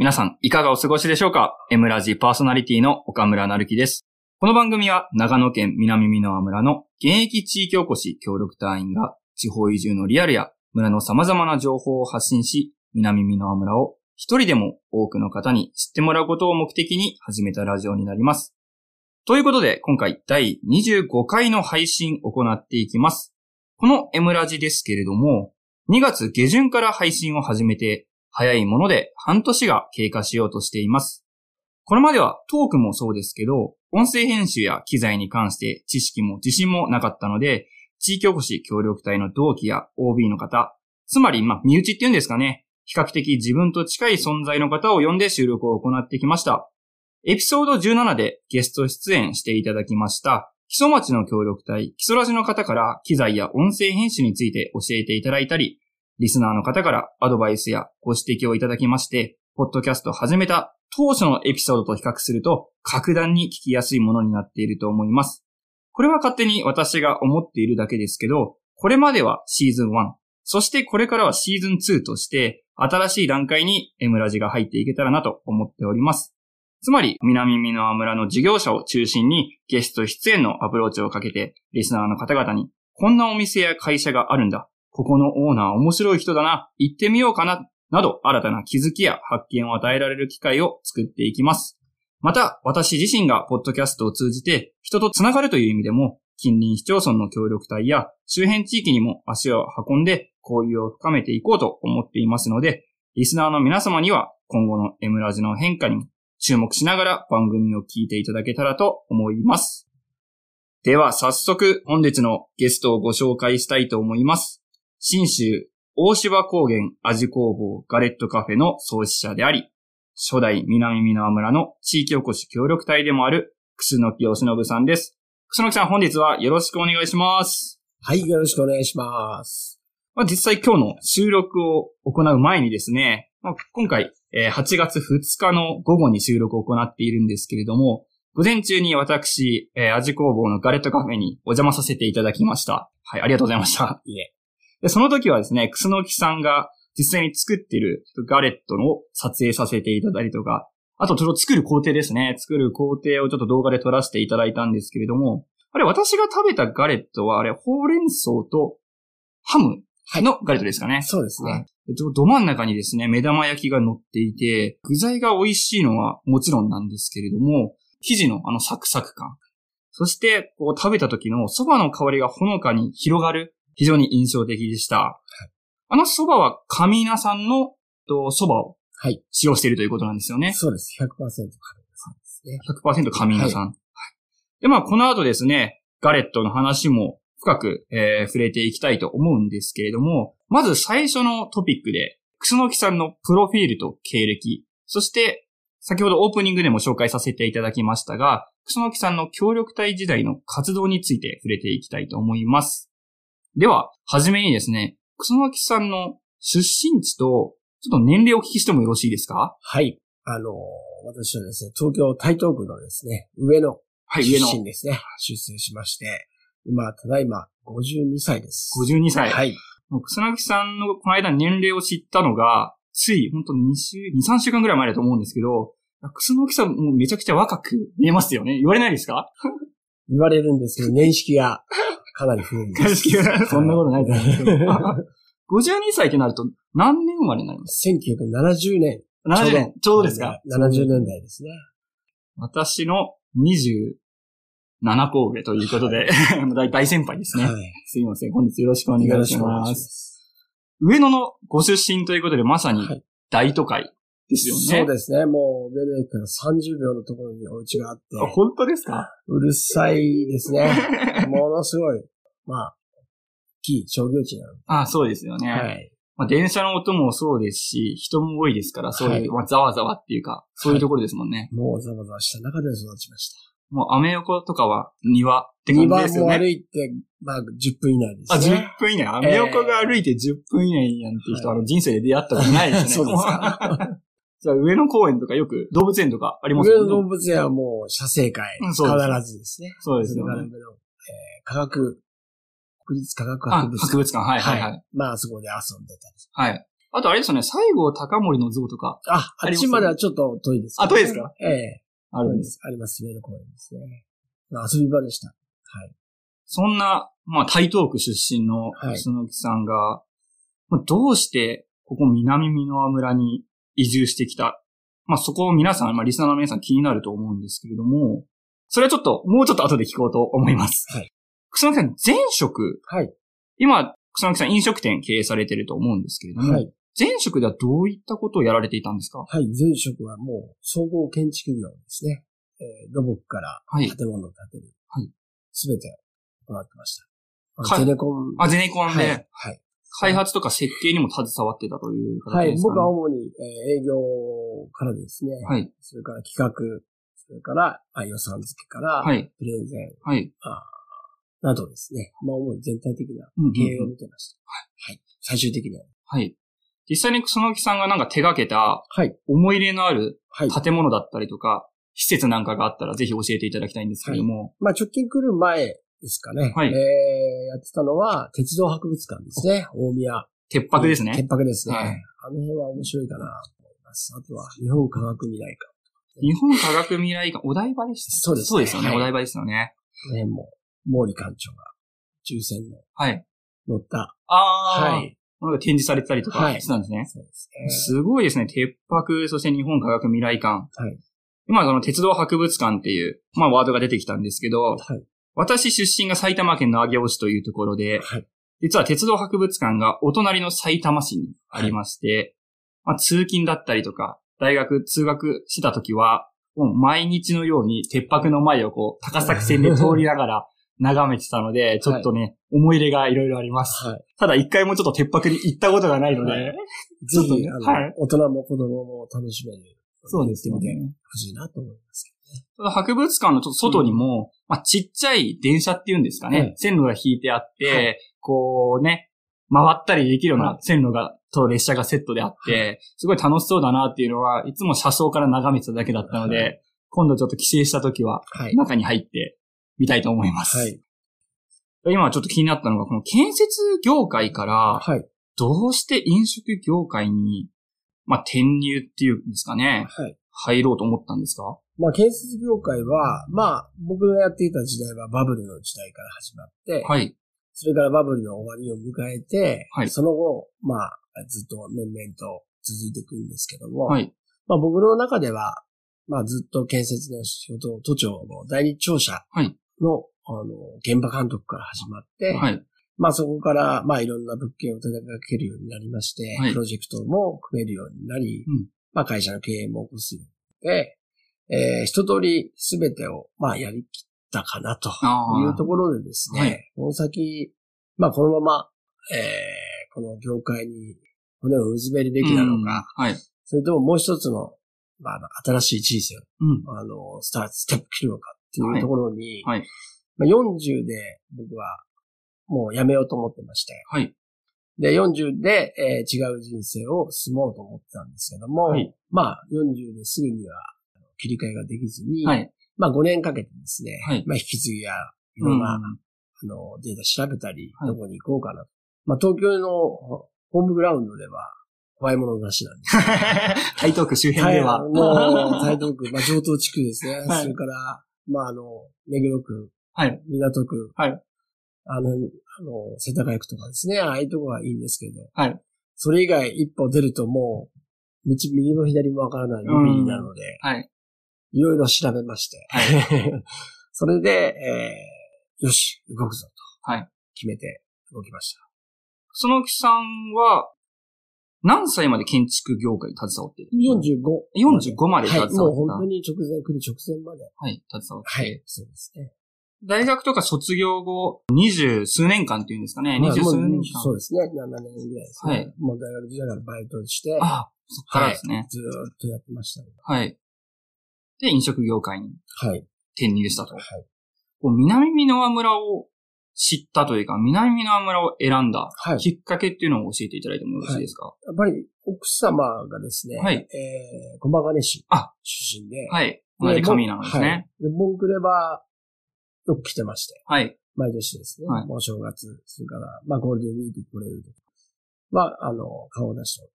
皆さん、いかがお過ごしでしょうか ?M ラジパーソナリティの岡村なるきです。この番組は長野県南美濃村の現役地域おこし協力隊員が地方移住のリアルや村の様々な情報を発信し、南美濃村を一人でも多くの方に知ってもらうことを目的に始めたラジオになります。ということで、今回第25回の配信を行っていきます。この M ラジですけれども、2月下旬から配信を始めて早いもので半年が経過しようとしています。これまではトークもそうですけど、音声編集や機材に関して知識も自信もなかったので、地域おこし協力隊の同期や OB の方、つまり、まあ、身内っていうんですかね。比較的自分と近い存在の方を呼んで収録を行ってきました。エピソード17でゲスト出演していただきました、基礎町の協力隊、基礎ラジの方から機材や音声編集について教えていただいたり、リスナーの方からアドバイスやご指摘をいただきまして、ポッドキャストを始めた当初のエピソードと比較すると、格段に聞きやすいものになっていると思います。これは勝手に私が思っているだけですけど、これまではシーズン1、そしてこれからはシーズン2として、新しい段階に M ラジが入っていけたらなと思っております。つまり、南美濃村の事業者を中心にゲスト出演のアプローチをかけて、リスナーの方々に、こんなお店や会社があるんだ。ここのオーナー面白い人だな、行ってみようかな、など新たな気づきや発見を与えられる機会を作っていきます。また、私自身がポッドキャストを通じて人と繋がるという意味でも、近隣市町村の協力隊や周辺地域にも足を運んで交流を深めていこうと思っていますので、リスナーの皆様には今後の M ラジの変化に注目しながら番組を聞いていただけたらと思います。では早速本日のゲストをご紹介したいと思います。新州大芝高原味工房ガレットカフェの創始者であり、初代南美濃村の地域おこし協力隊でもある、楠木義信さんです。楠木さん本日はよろしくお願いします。はい、よろしくお願いします。まあ、実際今日の収録を行う前にですね、まあ、今回、えー、8月2日の午後に収録を行っているんですけれども、午前中に私、えー、味工房のガレットカフェにお邪魔させていただきました。はい、ありがとうございました。いえ。で、その時はですね、クスノキさんが実際に作っているガレットの撮影させていただいたりとか、あとちょっと作る工程ですね。作る工程をちょっと動画で撮らせていただいたんですけれども、あれ私が食べたガレットはあれ、ほうれん草とハムのガレットですかね。はい、そうですね。ど真ん中にですね、目玉焼きが乗っていて、具材が美味しいのはもちろんなんですけれども、生地のあのサクサク感。そして、こう食べた時の蕎麦の香りがほのかに広がる非常に印象的でした。はい、あの蕎麦は神稲さんの蕎麦を使用しているということなんですよね。そうです。100%神稲さんですね。100%神稲さん。はい、で、まあ、この後ですね、ガレットの話も深く、えー、触れていきたいと思うんですけれども、まず最初のトピックで、クスノキさんのプロフィールと経歴、そして先ほどオープニングでも紹介させていただきましたが、クスノキさんの協力隊時代の活動について触れていきたいと思います。では、はじめにですね、楠木さんの出身地と、ちょっと年齢をお聞きしてもよろしいですか？はい。あの、私はですね、東京台東区のですね、上野出身ですね。はい、出生しまして、今、ただいま52歳です。52歳。はい。楠木さんのこの間年齢を知ったのが、つい、本当に2週、2、3週間ぐらい前だと思うんですけど、楠木さんもめちゃくちゃ若く見えますよね。言われないですか？言われるんですけど、年式がかなり古いです。そんなことないと思うけど。52歳ってなると何年生まれになります ?1970 年。70年。ちょうどですか ?70 年代ですね。私の27個上ということで、大大先輩ですね。はい、すいません。本日よろしくお願いします。上野のご出身ということで、まさに大都会ですよね。そうですね。もう、上野駅から30秒のところにお家があって。本当ですか？うるさいですね。ものすごい。まあ、大きい商業地なので。ああ、そうですよね。はい。まあ、電車の音もそうですし、人も多いですから、そういう、はい、まあ、ざわざわっていうか、そういうところですもんね。はい、もうざわざわした中で育ちました。もう、アメ横とかは庭って感じですよも歩いて、まあ、10分以内ですね。あ、10分以内。アメ横が歩いて10分以内なんていう人は、あの、人生で出会ったことないですね。そうですか。じゃあ、上野公園とかよく動物園とかありますよね。上野動物園はもう、写生会、必ずですね。そうですね。えー、科学、国立科学博物館。博物館、はいはいはい。まあ、そこで遊んでたり。はい。あとあれですよね、西郷隆盛の像とか。あ、あっちまではちょっと遠いです、ね、あ、遠いですか？ええあるんです。あります、上野公園ですね。遊び場でした。はい。そんな、まあ、台東区出身の楠木さんが、はい、どうしてここ南美濃村に移住してきた？まあ、そこを皆さん、まあ、リスナーの皆さん気になると思うんですけれども、それはちょっと、もうちょっと後で聞こうと思います。はい。草木さん、前職？はい。今、草木さん飲食店経営されてると思うんですけれども、はい。前職ではどういったことをやられていたんですか？はい、前職はもう総合建築業ですね。えー、土木から建物を建てる。はい。すべて行ってました。ゼネコン。あ、ゼネコンで？はい。はい、開発とか設計にも携わってたという形ですか、ね、はい、僕は主に、えー、営業からですね。はい。それから企画、それから、あ予算付けから、はい。プレゼン。はい。あなどですね。まあ、主に全体的な経営を見てました。はい。はい。最終的には。はい。実際に草木さんがなんか手掛けた、はい。思い入れのある建物だったりとか、はい、施設なんかがあったらぜひ教えていただきたいんですけれども。はい、まあ、直近来る前ですかね。はい。えー、やってたのは、鉄道博物館ですね。大宮。鉄泊ですね。鉄泊ですね。はい。あの辺は面白いかなと思います。あとは、日本科学未来館。日本科学未来館、お台場でしたそうです、ね。そうですよね、はい、お台場ですよね。この辺も、毛利館長が、抽選の、はい。乗った。ああ。はい。ものが展示されてたりとかしてたんですね。はい、そうですね。すごいですね。鉄泊、そして日本科学未来館。はい。今、その鉄道博物館っていう、まあワードが出てきたんですけど、はい。私出身が埼玉県の上尾市というところで、はい。実は鉄道博物館がお隣の埼玉市にありまして、はい、まあ通勤だったりとか、大学通学した時は、もう毎日のように鉄泊の前をこう、高崎線で通りながら眺めてたので、ちょっとね、はい、思い入れがいろいろあります。はい、ただ一回もちょっと鉄泊に行ったことがないので、はい、ぜひ、はい、大人も子供も楽しめる。そうですよね。欲しいなと思いますけどね。博物館のちょっと外にも、うん、まあ、ちっちゃい電車っていうんですかね。線路が引いてあって、こうね、回ったりできるような線路が、と列車がセットであって、すごい楽しそうだなっていうのは、いつも車窓から眺めてただけだったので、今度ちょっと帰省した時は、中に入ってみたいと思います。はい。今ちょっと気になったのが、この建設業界から、はい。どうして飲食業界に、まあ、転入っていうんですかね。はい。入ろうと思ったんですか？まあ、建設業界は、まあ、僕がやっていた時代はバブルの時代から始まって、はい。それからバブルの終わりを迎えて、はい。その後、まあ、ずっと年々と続いていくんですけども、はい。まあ、僕の中では、まあ、ずっと建設の仕事、都庁の第二庁舎の、あの、現場監督から始まって、はい。まあそこから、まあいろんな物件を手掛けるようになりまして、はい、プロジェクトも組めるようになり、うん、まあ会社の経営も起こすようになって、えー、一通りすべてを、まあやりきったかなというところでですね、はい、この先、まあこのまま、えー、この業界に骨をうずめるべきなのか、うん、はい、それとももう一つの、まあ、新しい人生を、うん、あの、スタート、ステップ切るのかっていうところに、はい、はいまあ、40で僕はもうやめようと思ってまして。はい。で、40で、えー、違う人生を進もうと思ってたんですけども、はい、まあ、40ですぐには切り替えができずに、はい、まあ5年かけてですね、はい、まあ引き継ぎや、いろんな、うん、あの、データ調べたり、どこに行こうかなと。まあ東京のホームグラウンドでは、怖いものなしなんです。台東区周辺では。はい、もう、台東区、まあ上東地区ですね。はい、それから、まああの、目黒区、はい。港区。はい。あの、あの、世田谷区とかですね。ああいうとこはいいんですけど。はい。それ以外一歩出るともう、道、右も左もわからない海になるので。はい。いろいろ調べまして。はい。それで、えー、よし、動くぞと。はい。決めて動きました。その木さんは、何歳まで建築業界に携わってる ?45。45まで携わってはい、もう本当に直前、来る直前まで。はい、携わって。はい、そうですね。大学とか卒業後、二十数年間っていうんですかね。二十数年間。そうですね。7年ぐらいですね。はい。もう大学時代からバイトして。ああ、そっからですね。はい、ずっとやってましたね。はい。で、飲食業界に。はい。転入したと。はい。南美濃村を知ったというか、南美濃村を選んだきっかけっていうのを教えていただいてもよろしいですか、はい、やっぱり奥様がですね、はい。えー、駒ヶ根市出身で。はい。同じ神なんですね。はい、で、モンクレバよく来てまして。はい。毎年ですね。はい。お正月、それから、まあゴールデンウィーク来れるとまあ、あの、顔出しを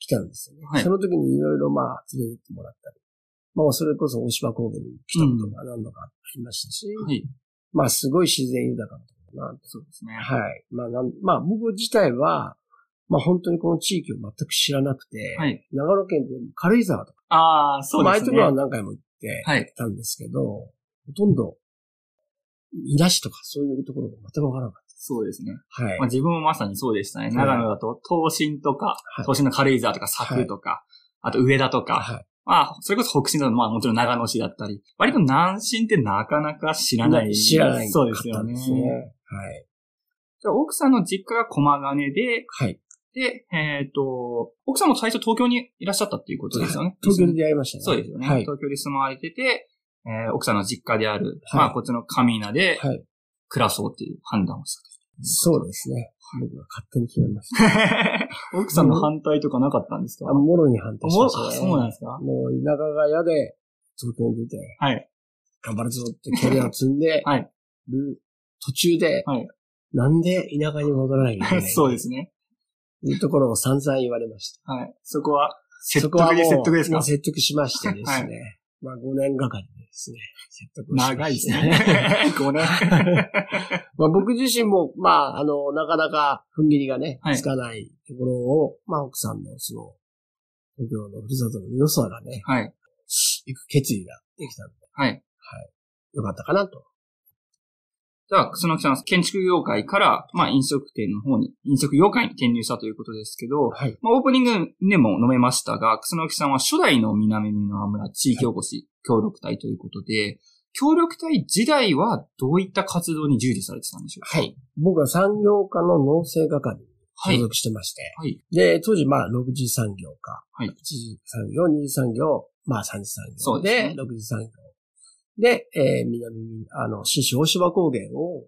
来たんですよね。はい、その時にいろいろまあ連れてってもらったり、まあそれこそ大島高原に来たことが何度かありましたし、うんはい、まあすごい自然豊かなところなそうですね。はい。まあなん、まあ僕自体は、まあ本当にこの地域を全く知らなくて、はい、長野県で軽井沢とか、ああ、そうですね。前とかは何回も行ってたんですけど、ほとんど、稲市とかそういうところが全くわからなかった。そうですね。はい。まあ、自分もまさにそうでしたね。長野だと、東進とか、東進の軽井沢とか、佐久とか、あと上田とか、はい、まあ、それこそ北進だと、まあもちろん長野市だったり、割と南進ってなかなか知らない。知らない。そうですよね。はい。じゃあ、奥さんの実家が駒金で、はい。で、えっ、ー、と、奥さんも最初東京にいらっしゃったっていうことですよね。東京で出会いましたね。そうですよね。はい、東京で住まわれてて、えー、奥さんの実家である、はい、まあ、こっちの神名で、暮らそうっていう判断をした。そうですね。僕が勝手に決めました。奥さんの反対とかなかったんですか？あ、もろに反対しました、ね。そうなんですか？もう田舎が嫌で、東京に出て、はい。頑張るぞってキャリアを積んで、はい。る途中で、はい。なんで田舎に戻らないといけない？そうですね。いうところを散々言われました。はい。そこは、説得で説得ですか？説得しましてですね。はい、まあ5年がかりですね。説得。長いですね。5年。まあ僕自身も、まあ、あの、なかなか踏ん切りがね、つかないところを、まあ奥さんのその、東京のふるさとの良さがね、はい。行く決意ができたので、はい。はい。よかったかなとじゃあ、楠木さん、建築業界から、まあ、飲食店の方に、飲食業界に転入したということですけど、はい。まあ、オープニングでも述べましたが、楠木さんは初代の南美濃村地域おこし協力隊ということで、協力隊時代はどういった活動に従事されてたんでしょうか？はい。僕は産業課の農政係に所属してまして、はい。で、当時、まあ、6次産業か、はい。1次産業、2次産業、まあ、3次産業で、そうですね、6次産業で、えー、南に、あの、新州大芝高原を、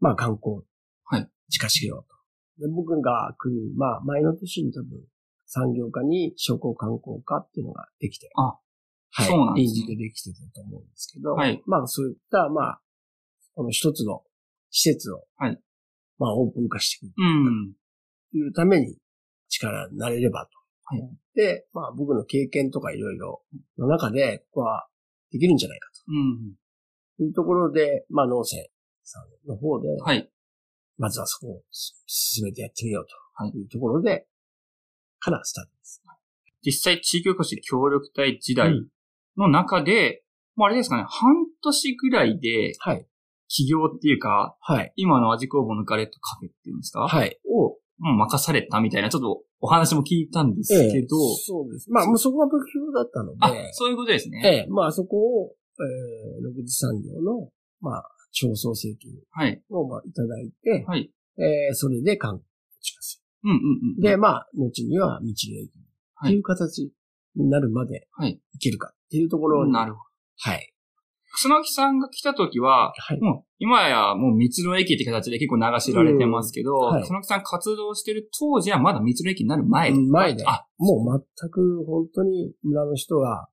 まあ観光、はい。近しげようと。で、僕が来る、まあ前の年に多分、産業化に商工観光化っていうのができて。あ、はい。そうなんですね。臨時でできてたと思うんですけど、はい。まあそういった、まあ、この一つの施設を、はい。まあオープン化していく。うん。というために力になれればと。はい。で、まあ僕の経験とかいろいろの中で、ここはできるんじゃないかうん。というところで、まあ、農政さんの方で、はい。まずはそこを進めてやってみようというところで、からスタートです。実際、地域おこし協力隊時代の中で、うん、もうあれですかね、半年ぐらいで、はい。起業っていうか、はい。今の味工房のガレットカフェっていうんですか？はい。を、もう任されたみたいな、ちょっとお話も聞いたんですけど、ええ、そうです。まあ、もうそこが目標だったので、あ、そういうことですね。ええ、まあ、そこを、えー、6次産業の、まあ、調創請求を、まあ、いただいて、はい。えー、それで観光します。うんうんうん。で、まあ、後には道の駅っていう形になるまで、はい。いけるかっていうところなるほど。はい。楠木さんが来た時は、はい、もう今やもう道の駅って形で結構流しられてますけど、はい、楠木さん活動してる当時はまだ道の駅になる前前で。あ、もう全く本当に村の人が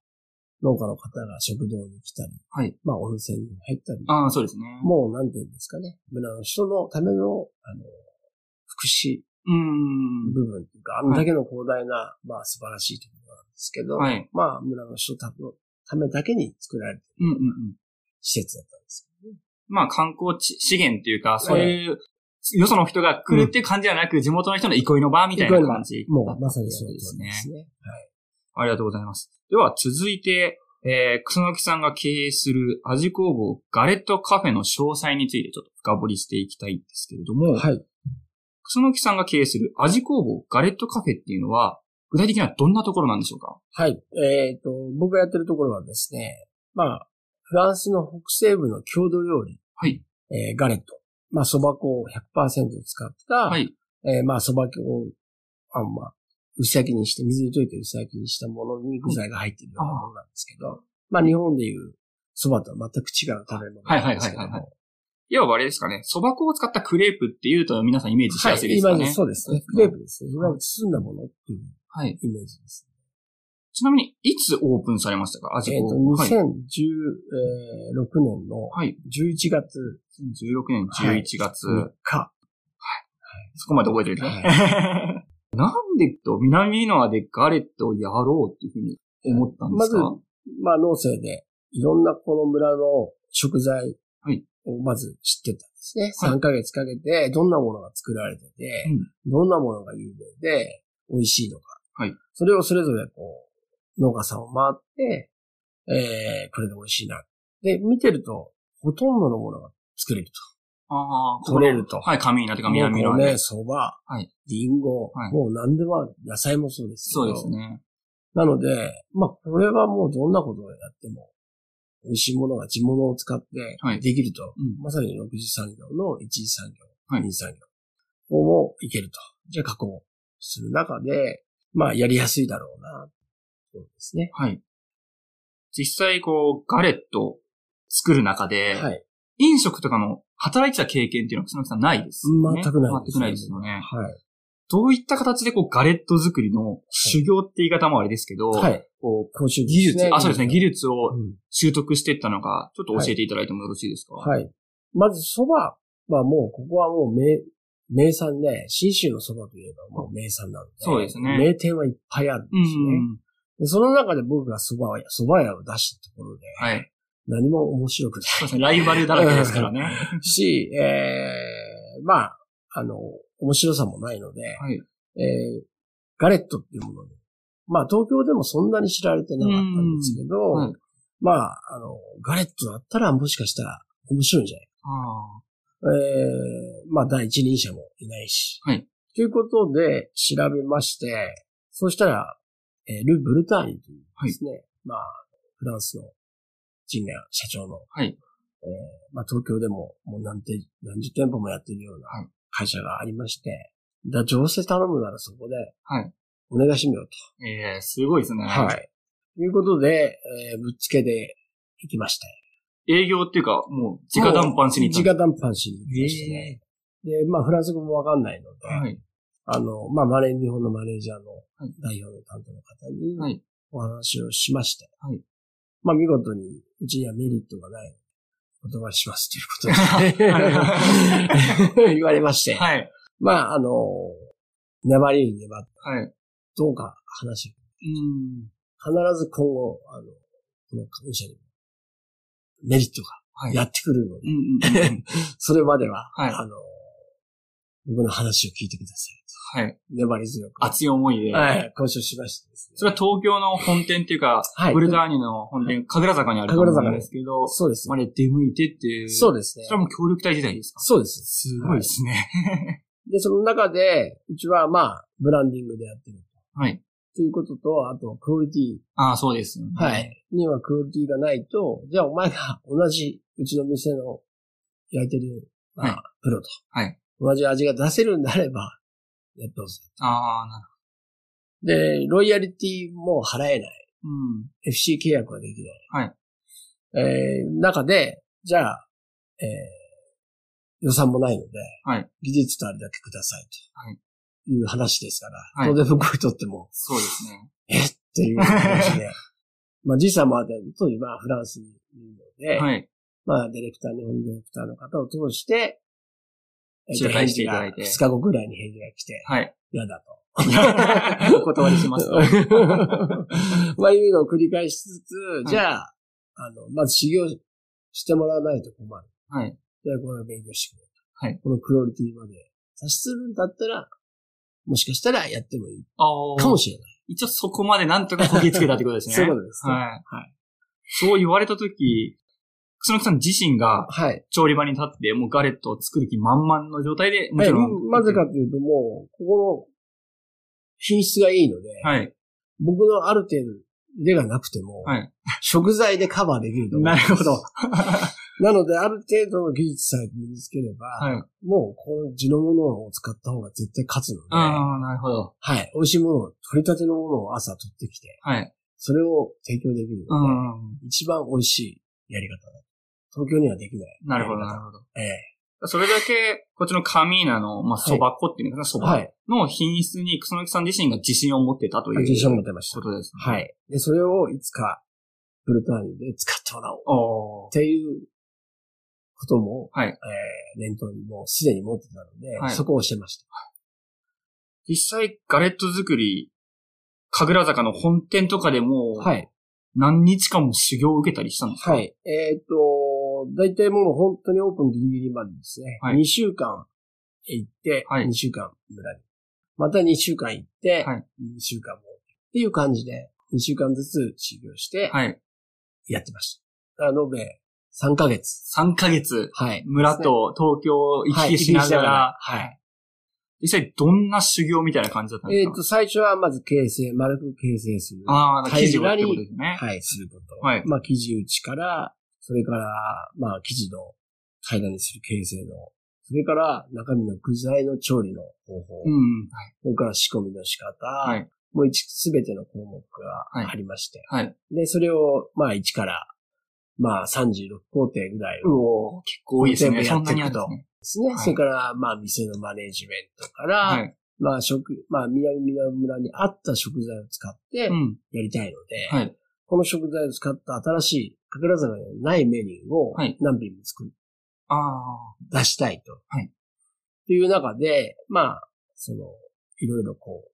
農家の方が食堂に来たり、はい。まあ温泉に入ったり。ああ、そうですね。もうなんていうんですかね。村の人のための、あの、福祉部分っていうか、あんだけの広大な、はい、まあ素晴らしいところなんですけど、はい。まあ村の人のためだけに作られている施設だったんですけどね。まあ観光資源っていうか、そういう、よその人が来るっていう感じじゃなく、地元の人の憩いの場みたいな感じ、もうまさにそうですね。はい。ありがとうございます。では続いて、えー、楠木さんが経営する味工房ガレットカフェの詳細についてちょっと深掘りしていきたいんですけれども、はい。楠木さんが経営する味工房ガレットカフェっていうのは、具体的にはどんなところなんでしょうか？はい。えっ、ー、と、僕がやってるところはですね、まあ、フランスの北西部の郷土料理。はい。えー、ガレット。まあ、蕎麦粉を100%使った、はい。えー、まあ、蕎麦粉を、あまあ、薄焼きにして、水に溶いて薄焼きにしたものに具材が入っているようなものなんですけど、まあ日本でいう蕎麦とは全く違う食べ物なんですけどはいはいはいはい。要はあれですかね、蕎麦粉を使ったクレープっていうと皆さんイメージしやすいですかね。はい、そうですね。クレープですね。いわゆる包んだものっていうイメージです、ね。ちなみに、いつオープンされましたか？味えっ、と、2016年の11月。2016年11月。か。はい。そこまで覚えてるね。はいなんでと、南ノアでガレットをやろうっていうふうに思ったんですか？まず、まあ農政で、いろんなこの村の食材をまず知ってたんですね。はい、3ヶ月かけて、どんなものが作られてて、うん、どんなものが有名で、美味しいのか。はい。それをそれぞれこう、農家さんを回って、えー、これで美味しいな。で、見てると、ほとんどのものが作れると。ああ、取れると。はい、紙になってか南の。ね、蕎麦、はい、リンゴ、はい、もう何でもある。野菜もそうですそうですね。なので、まあ、これはもうどんなことをやっても、美味しいものが地物を使ってできると。はいうん、まさに6次産業の1次産業、はい、2次産業もいけると。じゃあ加工する中で、まあ、やりやすいだろうな。そうですね。はい。実際、こう、ガレット作る中で、はい。飲食とかの働いてた経験っていうのは、そのさんないですよね。全くないです、ね。全くないですよね。はい。どういった形でこうガレット作りの修行って言い方もあれですけど、はい。こう、技術、あ、そうですね、技術を習得していったのか、ちょっと教えていただいてもよろしいですか？はい。まず蕎麦はもう、ここはもう名、名産で、新州の蕎麦といえばもう名産なので、そうですね。名店はいっぱいあるんですね。うんでその中で僕が蕎麦屋、蕎麦屋を出したところで、はい。何も面白くない。そうですね。ライバルだらけですからね。し、えー、まあ、あの、面白さもないので、はい。えー、ガレットっていうもので、まあ東京でもそんなに知られてなかったんですけど、はい、まあ、あの、ガレットだったらもしかしたら面白いんじゃない？か。えー、まあ第一人者もいないし。はい。ということで調べまして、そうしたら、えー、ル・ブルターニというですね、はい、まあ、フランスの人が社長の、はい。えー、まあ東京でももう何て、何十店舗もやってるような会社がありまして、だ上司頼むならそこで、はい。お願いしてみようと。ええー、すごいですね。はい。ということで、えー、ぶっつけで行きました。営業っていうか、もう、直談判しに行った直談判しに行きましたね。えー、で、まあ、フランス語もわかんないので、はい。あの、まあ、マネー、日本のマネージャーの代表の担当の方に、はい。お話をしまして、はい。まあ、見事に、うちにはメリットがないお断りしますということで 言われまして、はい。まあ、あの、粘りに粘って、はい。どうか話を。うん。必ず今後、あの、この会社にメリットがやってくるので、はい、それまでは、はい、あの、僕の話を聞いてください。はい。粘り強く。熱い思いで。はい。交渉しましたね。それは東京の本店っていうか、はい。ブルターニの本店、神楽坂にあると思うんですけど、そうです、ね。まで出向いてっていう。そうですね。それはもう協力隊時代ですか？そうです。すごいですね。で、その中で、うちはまあ、ブランディングでやってると。はい。ということと、あと、クオリティ。ああ、そうですよね。はい。にはクオリティがないと、じゃあお前が同じ、うちの店の焼いてる、まあ、はい、プロと。はい。同じ味が出せるんであれば、やってほしい。ああ、なるほど。で、ロイヤリティも払えない。うん。FC 契約はできない。はい。えー、中で、じゃあ、えー、予算もないので、はい。技術とあれだけくださいと。はい。いう話ですから、はい。当然向こうにとっても、そうですね。え？っていう話で、まあ時差まで当時まあフランスにいるので、はい。まあディレクター、日本ディレクターの方を通して、仲介していただいて。2日後ぐらいに返事が来て、はい。嫌だと。お断りしますと。まあいうのを繰り返しつつ、はい、じゃあ、あの、まず修行してもらわないと困る。はい。じゃあこれを勉強してくれはい。このクオリティまで達するんだったら、もしかしたらやってもいい。かもしれない。一応そこまでなんとかこぎつけたってことですね。そういうことです、ね。はい。はい。そう言われたとき、楠木さん自身が、はい。調理場に立って、もうガレットを作る気満々の状態で、もちろん。はい、なぜかというともう、ここの品質がいいので、はい。僕のある程度腕がなくても、はい。食材でカバーできると思う。なるほど。なので、ある程度の技術さえ身につければ、はい、もう、この地のものを使った方が絶対勝つので、ああ、なるほど。はい。美味しいものを、取り立てのものを朝取ってきて、はい。それを提供できるので、一番美味しいやり方だ。東京にはできない。なるほど、なるほど。ええそれだけ、こっちのカミーナの、まあ、蕎麦粉っていうのかな、蕎麦の品質に、草薙さん自身が自信を持ってたという。自信を持ってました。ことです、ね。はい。で、それをいつか、ブルターニュで使ってもらおう。っていうことも、はい。えー、念頭にもうすでに持ってたので、はい、そこをしてました。実際ガレット作り、神楽坂の本店とかでも、はい。何日間も修行を受けたりしたんですか？はい。えっ、ー、と、大体もう本当にオープンギリギリまでですね。はい、2週間行って、はい、2週間村に。また2週間行って、はい、2週間も。っていう感じで、2週間ずつ修行して、はい。やってました。延べ3ヶ月。3ヶ月。はい。村と東京行き来しながら、はい。実際どんな修行みたいな感じだったんですか？えっ、と、最初はまず形成、丸く形成する。ああ、生地をってことですね。はい、すること。はい。まあ、生地打ちから、それから、まあ、生地の平らにする形成の、それから中身の具材の調理の方法。うん。はい。それから仕込みの仕方。はい。もう一、すべての項目がありまして。はい。で、それを、まあ、一から、まあ、36工程ぐらいを、結構多いですね。やっていくと。ですね。それから、まあ、店のマネジメントから、はい、まあ、食、まあ、南南村に合った食材を使ってやりたいので、うんはい、この食材を使った新しい、かけらざるのないメニューを何品も作る。ああ。出したいと。はい。っていう中で、まあ、その、いろいろこう、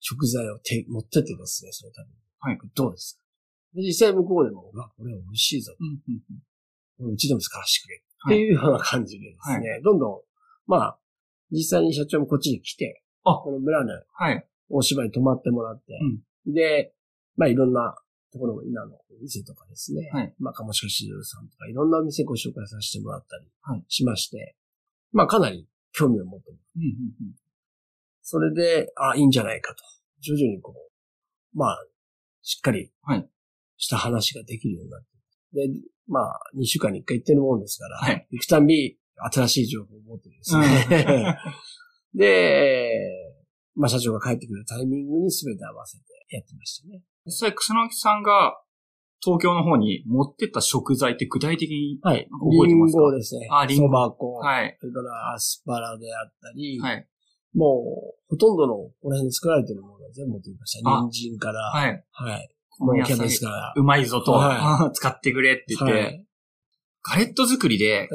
食材をて持ってってですね、そのために。はい。どうですか？で実際向こうでも、わ、これ美味しいぞ。うんうんうん。うちでも使わせてくれ。っていうような感じでですね、はい、どんどん、まあ、実際に社長もこっちに来て、あこの村の、はい。大芝に泊まってもらって、うん、で、まあいろんなところも今の店とかですね、はい。まあ、かもしかしるさんとかいろんなお店ご紹介させてもらったりしまして、はい、まあかなり興味を持ってます。うんうんうん、それで、あ、いいんじゃないかと。徐々にこう、まあ、しっかり、した話ができるようになって。で、まあ、2週間に1回行ってるもんですから、はい、行くたんび、新しい情報を持ってですね。うん、で、まあ、社長が帰ってくるタイミングに全て合わせてやってましたね。実際、草薙さんが東京の方に持ってった食材って具体的に覚えてますか、はい、リンゴですね。あ、リンゴ。蕎麦粉。はい。それからアスパラであったり、はい。もう、ほとんどのこの辺で作られてるものは全部持ってきました。人参から、はい。はい。もうキャベツから。うまいぞと、はい、使ってくれって言って、はい、ガレット作りで、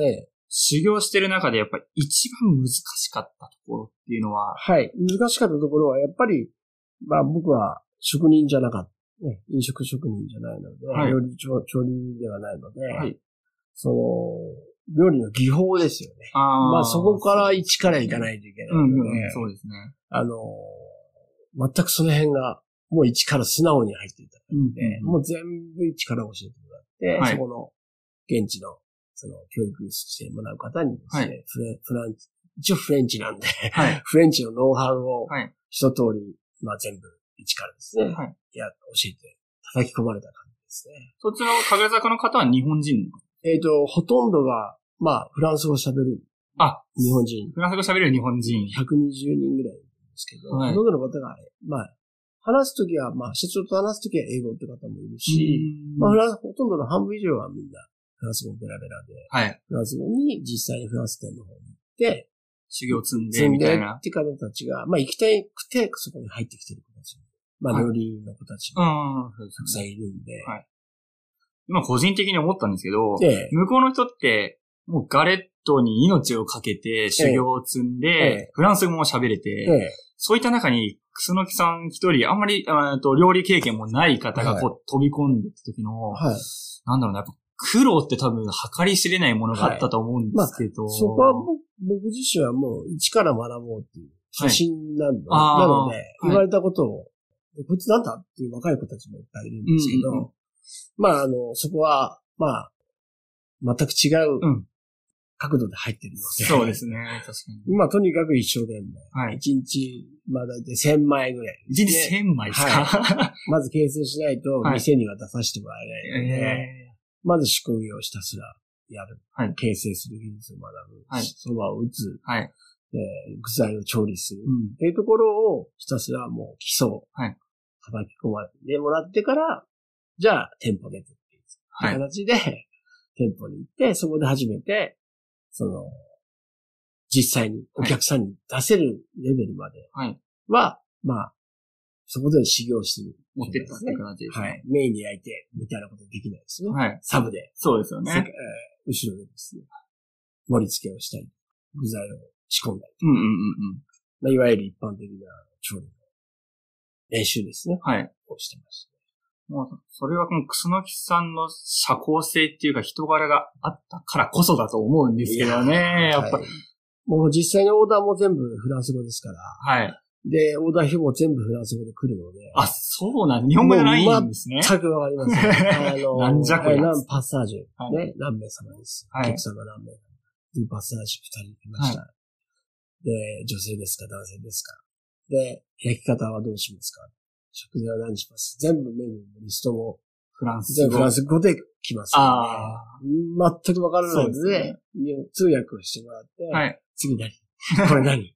修行してる中でやっぱり一番難しかったところっていうのは？はい。難しかったところは、やっぱり、まあ僕は職人じゃなかった。ね、飲食職人じゃないので、はい、料理調調理ではないので、はい、その、料理の技法ですよね。あまあそこから一からいかないといけないので、うんうん、そうですね。あの、全くその辺がもう一から素直に入っていただいて、うん、もう全部一から教えてもらって、はい、そこの現地のその教育してもらう方にですね、はい、フラン一応フレンチなんで、はい、フレンチのノウハウを一通り、まあ全部一からですね、はい、や、教えて叩き込まれた感じですね。そっちの影坂の方は日本人えっ、と、ほとんどが、まあ、フランス語喋る。あ、日本人。フランス語喋る日本人。120人ぐらいですけど、はい、ほとんどの方が、まあ、話すときは、まあ、社長と話すときは英語って方もいるし、まあ、フランス、ほとんどの半分以上はみんな、フランス語ベラベラで、はい。フランス語に実際にフランス店の方に行って、修行積んで、みたいな。って方たちが、まあ、行きたくて、そこに入ってきてる子たち。まあ、料理の子たちも、たくさんいるんで。はい。今、個人的に思ったんですけど、ええ、向こうの人って、もうガレットに命をかけて修行を積んで、ええ、フランス語も喋れて、そういった中に楠木さん一人、あんまり、あと料理経験もない方がこう、飛び込んでた時の、はい、なんだろうな、やっぱ苦労って多分計り知れないものがあったと思うんですけど。はいまあ、そこは僕自身はもう一から学ぼうっていう初心なので、はい、なので、言われたことを、こいつなんだっていう若い子たちもいっぱいいるんですけど、うんうん、まあ、あの、そこは、まあ、全く違う、うん角度で入ってるので。そうですね。確かに。まあ、とにかく一生懸命。はい。一日、まあ、だいたい1000枚ぐらい、一日1000枚ですか、はい、まず形成しないと、店には出させてもらえないので、はい、まず仕込みをひたすらやる。はい。形成する技術を学ぶ。はい。蕎麦を打つ。はい。で、具材を調理する。うん。っていうところをひたすらもう基礎を。はい。叩き込まれてもらってから、じゃあ、店舗出てっていう。はい。形で、店舗に行って、そこで初めて、その、実際にお客さんに出せるレベルまでは、まあ、そこで修行してる、持ってったって感じですね。はい。メインで焼いて、みたいなことできないですね。はい。サブで。そうですよね。えー、後ろでですね、盛り付けをしたり、具材を仕込んだり。うんうんうんうん。まあ、いわゆる一般的な調理の練習ですね。はい。をしてました。もう、それはこの楠木さんの社交性っていうか人柄があったからこそだと思うんですけどね、やっぱり、はい。もう実際にオーダーも全部フランス語ですから。はい。で、オーダー表も全部フランス語で来るので。あ、そうなん日本語じゃないんですね。全くわかりません。あの、何弱や何パッサージュ。はい、ね、何名様です。はい。お客様何名様？で、パッサージュ二人来ました。はい、で、女性ですか、男性ですか？で、焼き方はどうしますか？食材は何します？全部メニューのリストも、フランス語。フランス語で来ます、ね。ああ。全くわからないので、ね、通訳をしてもらって、はい、次何？これ何？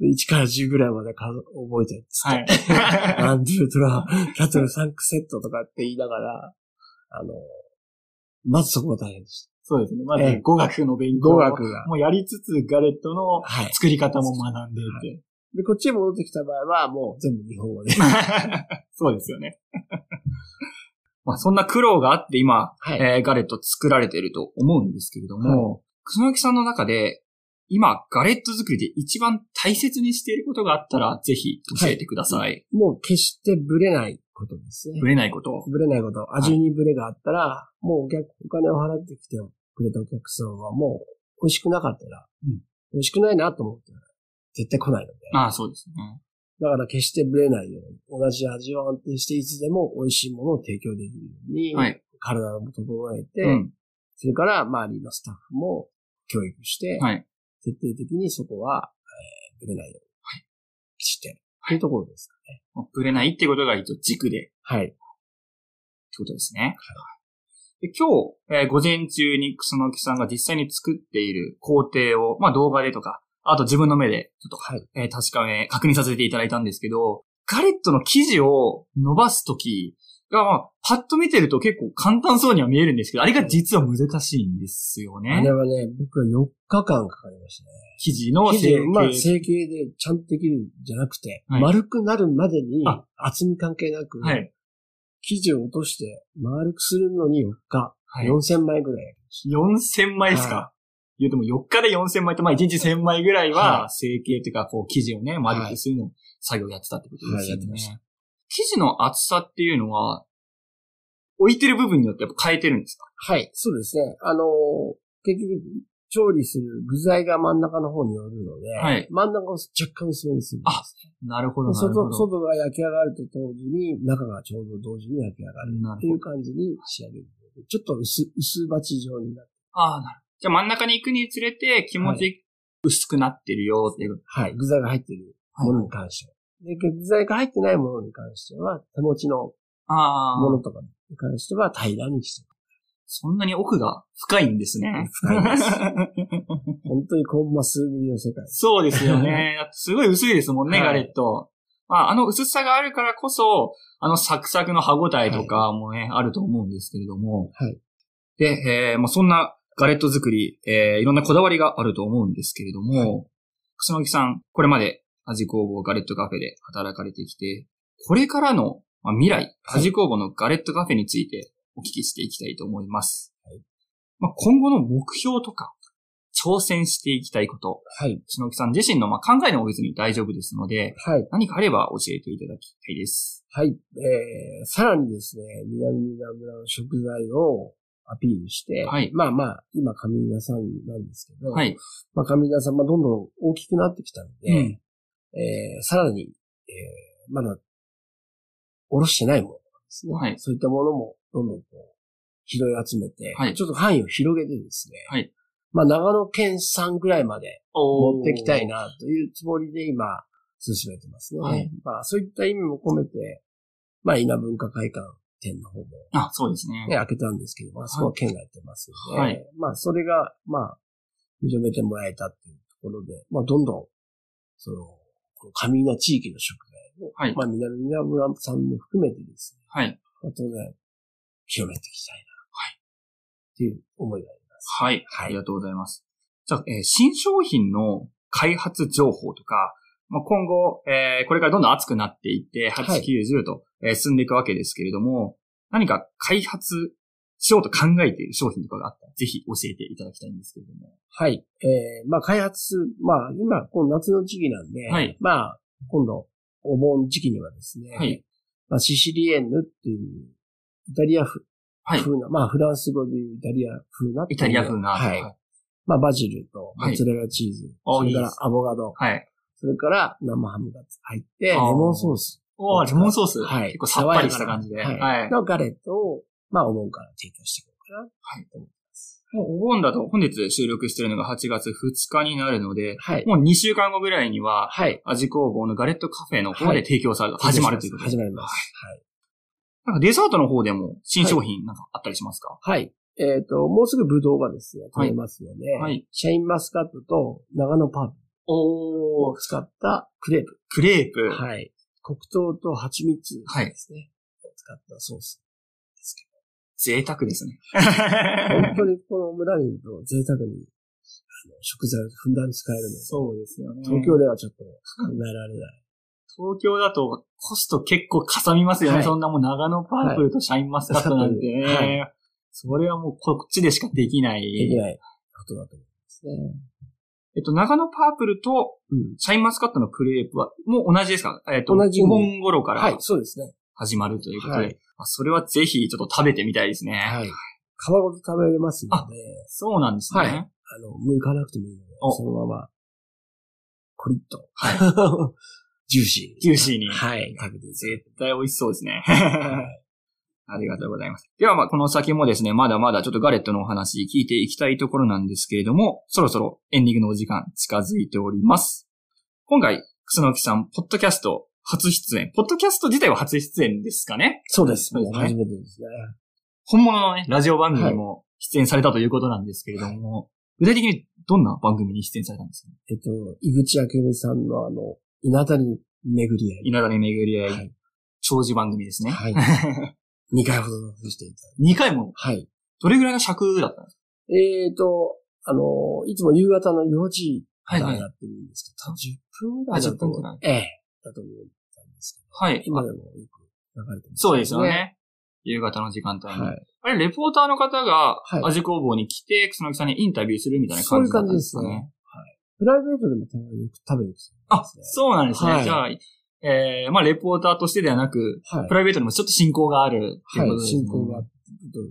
1から10ぐらいまで覚えてるっつって。はい。アンドゥートラ、キャトルサンクセットとかって言いながら、あの、まずそこが大変でした。そうですね。まず語学の勉強語学が。もうやりつつ、ガレットの作り方も学んでいて。はいで、こっちに戻ってきた場合は、もう全部日本語で。そうですよね。まあ、そんな苦労があって今、はい、えー、ガレット作られていると思うんですけれども、はい、楠木さんの中で、今、ガレット作りで一番大切にしていることがあったら、ぜひ教えてください。はい、もう決してブレないことですね。ブレないことブレないこと。味にブレがあったら、はい、もう逆、お金を払ってきてくれたお客さんはもう美味しくなかったら、うん、美味しくないなと思ったら、絶対来ないので。ああ、そうですね。だから決してブレないように、同じ味を安定していつでも美味しいものを提供できるように、はい、体を整えて、うん、それから周りのスタッフも教育して、はい、徹底的にそこは、えー、ブレないように、はい、して、というところですかね。ブレないってことが一応軸で。はい。ってことですね。はい。で今日、えー、午前中に楠木さんが実際に作っている工程を、まあ動画でとか、あと自分の目で、ちょっと、はい、えー、確かめ、確認させていただいたんですけど、ガレットの生地を伸ばすときが、まあ、パッと見てると結構簡単そうには見えるんですけど、あれが実は難しいんですよね。あれはね、僕は4日間かかりましたね。生地の成形。まあ、成形でちゃんとできるんじゃなくて、はい、丸くなるまでに、厚み関係なく、はい、生地を落として丸くするのに4日、はい、4000枚ぐらい。4000枚ですか、言うても4日で4000枚と、まあ1日1000枚ぐらいは、成形というか、こう、生地をね、丸くするの、作業やってたってことですよね。はい、生地の厚さっていうのは、置いてる部分によってやっぱ変えてるんですか？はい、そうですね。あのー、結局、調理する具材が真ん中の方によるので、はい、真ん中を若干薄めにするんです。あ、なるほど外。外が焼き上がると同時に、中がちょうど同時に焼き上がるっていう感じに仕上げる。ちょっと薄、薄鉢状になって。ああ、なるじゃあ真ん中に行くにつれて気持ち薄くなってるよっていう、はい。はい。具材が入ってるものに関しては。で、具材が入ってないものに関しては、手持ちのものとかに関しては平らにしてる。そんなに奥が深いんですね。深いです。本当にコンマ数ミリの世界。そうですよね。すごい薄いですもんね、はい、ガレット。まあ、あの薄さがあるからこそ、あのサクサクの歯応えとかもね、はい、あると思うんですけれども。はい。で、えー、まあ、そんなガレット作り、えー、いろんなこだわりがあると思うんですけれども、はい、楠木さん、これまで味工房ガレットカフェで働かれてきて、これからの、まあ、未来、味工房のガレットカフェについてお聞きしていきたいと思います。はい、まあ、今後の目標とか、挑戦していきたいこと。はい。楠木さん自身のまあ考えのも別に大丈夫ですので、はい。何かあれば教えていただきたいです。はい。えー、さらにですね、南村村の食材をアピールして、はい、まあまあ、今、上皆さんなんですけど、はい、まあ、上皆さん、まあ、どんどん大きくなってきたので、うん、えー、さらに、えー、まだ、おろしてないものですね、はい、そういったものも、どんどんこう、拾い集めて、はい、ちょっと範囲を広げてですね、はい、まあ、長野県産ぐらいまで持ってきたいな、というつもりで今、進めてますね。はい、まあ、そういった意味も込めて、まあ、稲文化会館店の方も。あ、そうですね。ね、開けたんですけど、まあ、そこは県がやってますので、はい、まあ、それが、まあ、認めてもらえたっていうところで、まあ、どんどん、その上稲地域の食材を、はい、まあ、南宮村さんも含めてですね、はい。まあ、当然、広めていきたいな、はい。っていう思いがあります。はい。はい。ありがとうございます。じゃあ、えー、新商品の開発情報とか、まあ、今後、えー、これからどんどん熱くなっていって、8、9、10と、えー、進んでいくわけですけれども、何か開発しようと考えている商品とかがあったら、ぜひ教えていただきたいんですけれども。はい。えー、まあ開発、まあ今、この夏の時期なんで、はい。まあ、今度、お盆時期にはですね、はい。まあシシリエンヌっていう、イタリア風、はい。風な、まあフランス語でいうイタリア風なイタリア風な。はい。はい、まあバジルと、モッツァレラチーズ、はい、それからアボカド、はい。それから生ハムが入って、レモンソース。おー、レモンソースはい。結構さっぱりした感じで。はい。のガレットを、まあお盆から提供していこうかな。はい。と思います。もうお盆だと本日収録してるのが8月2日になるので、はい。もう2週間後ぐらいには、はい。味工房のガレットカフェの方で提供される、始まるということで。始まります。はい。なんかデザートの方でも新商品なんかあったりしますか？はい。えっ、と、もうすぐブドウがですね、取れますので、はい。シャインマスカットと長野パープを使ったクレープ。クレープはい。黒糖と蜂蜜ですね。はい。使ったソース。贅沢ですね。本当にこの村にいると贅沢に食材をふんだんに使えるので。そうですよね。東京ではちょっと考えられない。東京だとコスト結構かさみますよね。はい、そんなもう長野パープルとシャインマスカットなんてね。はい、それはもうこっちでしかできない。できないことだと思いますね。えっと、長野パープルと、シャインマスカットのクレープは、もう同じですか？えっと、同じ。お盆頃から。はい、そうですね。始まるということで。はい、それはぜひちょっと食べてみたいですね。はい。皮ごと食べれますので。そうなんですね。はい。あの、剥かなくてもいいので、そのまま、コリッと。はい。ジューシー。ジューシーに。はい。食べて絶対美味しそうですね。はい。ありがとうございます。ではまあ、この先もですね、まだまだちょっとガレットのお話聞いていきたいところなんですけれども、そろそろエンディングのお時間近づいております。今回、楠木さん、ポッドキャスト初出演。ポッドキャスト自体は初出演ですかね？そうです。そうですね。初めてですね。本物のね、ラジオ番組にも出演されたということなんですけれども、はい、具体的にどんな番組に出演されたんですか？えっと、井口明美さんのあの、稲谷巡り合い。稲谷巡り合い。はい、長寿番組ですね。はい。2回ほどさせていただいて。2回も？はい。どれぐらいの尺だったんですか？えっ、ー、と、あの、いつも夕方の4時からやってるんですけど、はいはい、10分ぐらいだと。10分ぐらい。ええ、だと思ったんですけど。はい。今でもよく流れてます、ね、そうですよね。夕方の時間帯に。はい。あれ、レポーターの方が、味工房に来て、草木さんにインタビューするみたいな感じだったんですかね。そういう感じですね。はい。プライベートでもたまによく食べるんですよ、ね。あ、そうなんですね。はい、じゃあ、えー、まあ、レポーターとしてではなく、はい、プライベートにもちょっと進行があるっていうことですね。はい、進行があって、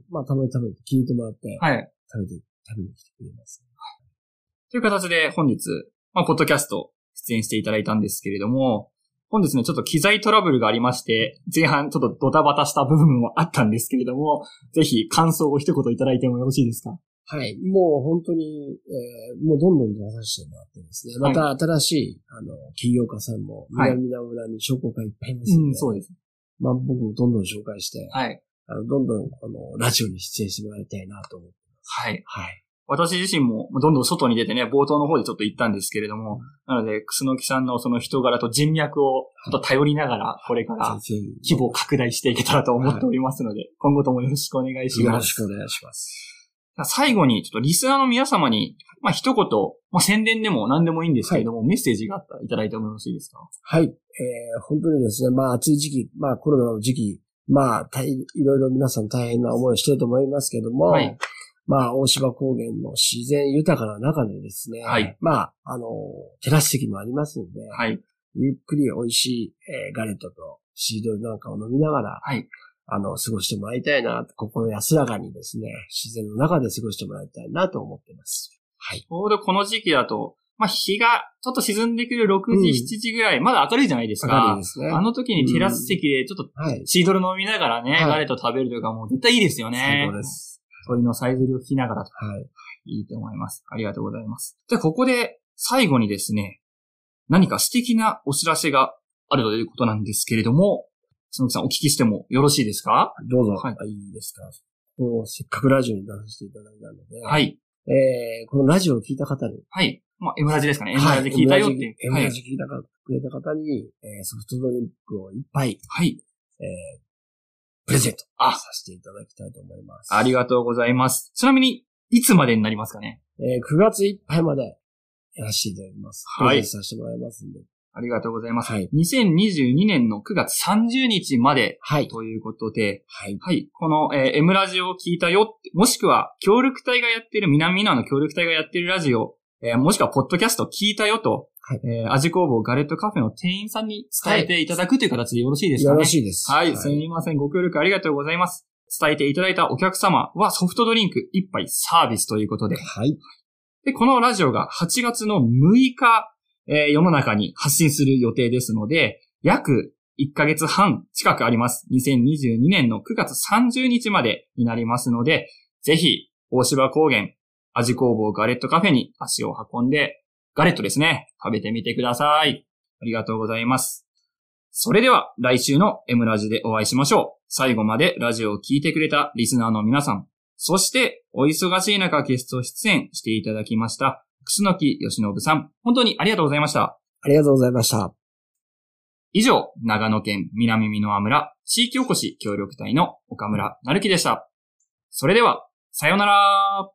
まあ、たまに食べて、聞いてもらって、はい。食べて、食べに来てくれます、はい。という形で本日、まあ、ポッドキャスト出演していただいたんですけれども、本日ね、ちょっと機材トラブルがありまして、前半ちょっとドタバタした部分もあったんですけれども、ぜひ感想を一言いただいてもよろしいですか？はい。もう本当に、えー、もうどんどん出させてもらってですね。また新しい、あの、企業家さんも、南名村に商工会いっぱいいますので、うん、そうです。まあ僕もどんどん紹介して、はい。あの、どんどん、あの、ラジオに出演してもらいたいなと思ってます。はい。はい。私自身もどんどん外に出てね、冒頭の方でちょっと言ったんですけれども、なので、楠木さんのその人柄と人脈をちょっと頼りながら、これから規模を拡大していけたらと思っておりますので、今後ともよろしくお願いします。よろしくお願いします。最後に、ちょっとリスナーの皆様に、まあ、一言、まあ、宣伝でも何でもいいんですけれども、はい、メッセージがあったらいただいてもよろしいですか？はい。えー、本当にですね、まあ、暑い時期、まあ、コロナの時期、まあ、大いろいろ皆さん大変な思いをしてると思いますけども、はい。まあ、大芝高原の自然豊かな中でですね、はい。まあ、あの、テラス席もありますので、はい。ゆっくり美味しい、えー、ガレットとシードルなんかを飲みながら、はい。あの、過ごしてもらいたいな、心安らかにですね、自然の中で過ごしてもらいたいなと思っています。はい。ちょうどこの時期だと、まあ、日がちょっと沈んでくる6時、うん、7時ぐらい、まだ明るいじゃないですか。明るいですね。あの時にテラス席でちょっとシードル飲みながらね、はい、ガレット食べるとかもう絶対いいですよね。そうです。鳥のさえずりを聞きながらと。はい。いいと思います。ありがとうございます。じゃあ、ここで最後にですね、何か素敵なお知らせがあるということなんですけれども、そのさんお聞きしてもよろしいですか？どうぞ。はい。いいですか。もうせっかくラジオに出させていただいたので。はい。えー、このラジオを聞いた方に。はい。まあ、M ラジですかね。M ラジ聞いたよって。M ラジ聞いたか、くれた方に、えー、ソフトドリンクをいっぱい。はい。えー、プレゼント。あ。させていただきたいと思います。ありがとうございます。ちなみに、いつまでになりますかね？えー、9月いっぱいまでやらせていただきます。はい。させてもらいますんで。ありがとうございます。はい。2022年の9月30日まで。はい。ということで。はい。はい。この、えー、M ラジオを聞いたよ、もしくは、協力隊がやってる、南ナの協力隊がやってるラジオ、えー、もしくは、ポッドキャスト聞いたよと、はい。えー、味工房ガレットカフェの店員さんに伝えていただくという形でよろしいですかね？よろしいです。はい。すみません。ご協力ありがとうございます。伝えていただいたお客様はソフトドリンク1杯サービスということで。はい。で、このラジオが8月の6日、えー、世の中に発信する予定ですので、約1ヶ月半近くあります。2022年の9月30日までになりますので、ぜひ、大芝高原、味工房ガレットカフェに足を運んで、ガレットですね、食べてみてください。ありがとうございます。それでは、来週の M ラジでお会いしましょう。最後までラジオを聴いてくれたリスナーの皆さん、そして、お忙しい中ゲスト出演していただきました、楠木義信さん、本当にありがとうございました。ありがとうございました。以上、長野県南美濃村地域おこし協力隊の岡村成樹でした。それでは、さようなら